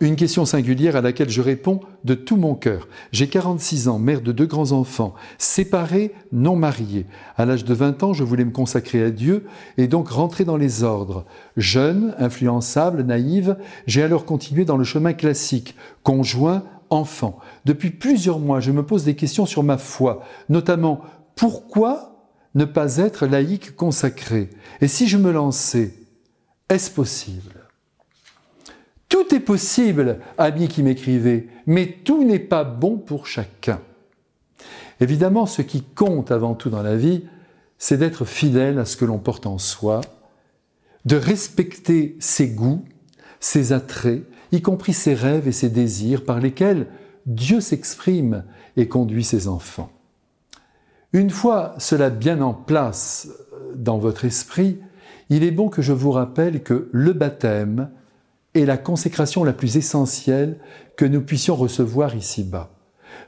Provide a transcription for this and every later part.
Une question singulière à laquelle je réponds de tout mon cœur. J'ai 46 ans, mère de deux grands-enfants, séparée, non mariée. À l'âge de 20 ans, je voulais me consacrer à Dieu et donc rentrer dans les ordres. Jeune, influençable, naïve, j'ai alors continué dans le chemin classique, conjoint, enfant. Depuis plusieurs mois, je me pose des questions sur ma foi, notamment pourquoi ne pas être laïque consacré? Et si je me lançais, est-ce possible? Tout est possible, amis qui m'écrivez, mais tout n'est pas bon pour chacun. Évidemment, ce qui compte avant tout dans la vie, c'est d'être fidèle à ce que l'on porte en soi, de respecter ses goûts, ses attraits, y compris ses rêves et ses désirs par lesquels Dieu s'exprime et conduit ses enfants. Une fois cela bien en place dans votre esprit, il est bon que je vous rappelle que le baptême est la consécration la plus essentielle que nous puissions recevoir ici-bas.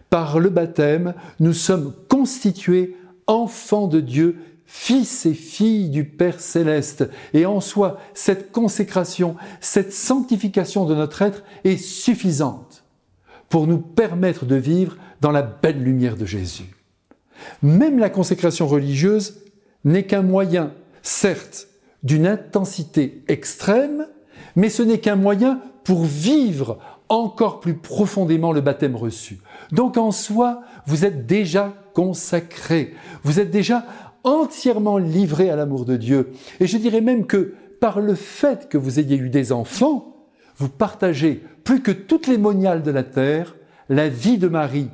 Par le baptême, nous sommes constitués enfants de Dieu, fils et filles du Père céleste. Et en soi, cette consécration, cette sanctification de notre être est suffisante pour nous permettre de vivre dans la belle lumière de Jésus. Même la consécration religieuse n'est qu'un moyen, certes, d'une intensité extrême, mais ce n'est qu'un moyen pour vivre encore plus profondément le baptême reçu. Donc en soi, vous êtes déjà consacré, vous êtes déjà entièrement livré à l'amour de Dieu. Et je dirais même que par le fait que vous ayez eu des enfants, vous partagez plus que toutes les moniales de la terre la vie de Marie,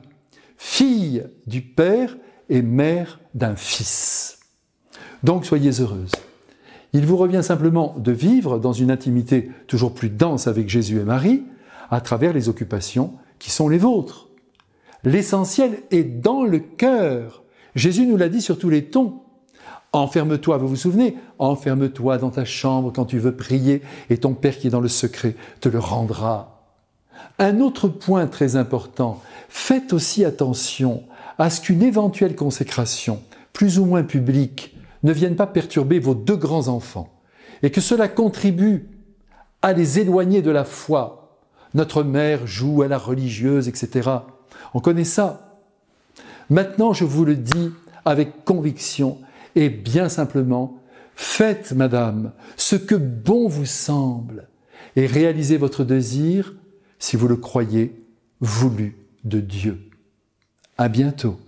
fille du Père et mère d'un fils. Donc soyez heureuse. Il vous revient simplement de vivre dans une intimité toujours plus dense avec Jésus et Marie à travers les occupations qui sont les vôtres. L'essentiel est dans le cœur. Jésus nous l'a dit sur tous les tons. Enferme-toi, vous vous souvenez Enferme-toi dans ta chambre quand tu veux prier et ton Père qui est dans le secret te le rendra. Un autre point très important, faites aussi attention à ce qu'une éventuelle consécration, plus ou moins publique, ne viennent pas perturber vos deux grands-enfants et que cela contribue à les éloigner de la foi. Notre mère joue à la religieuse, etc. On connaît ça. Maintenant, je vous le dis avec conviction et bien simplement, faites, madame, ce que bon vous semble et réalisez votre désir, si vous le croyez, voulu de Dieu. À bientôt.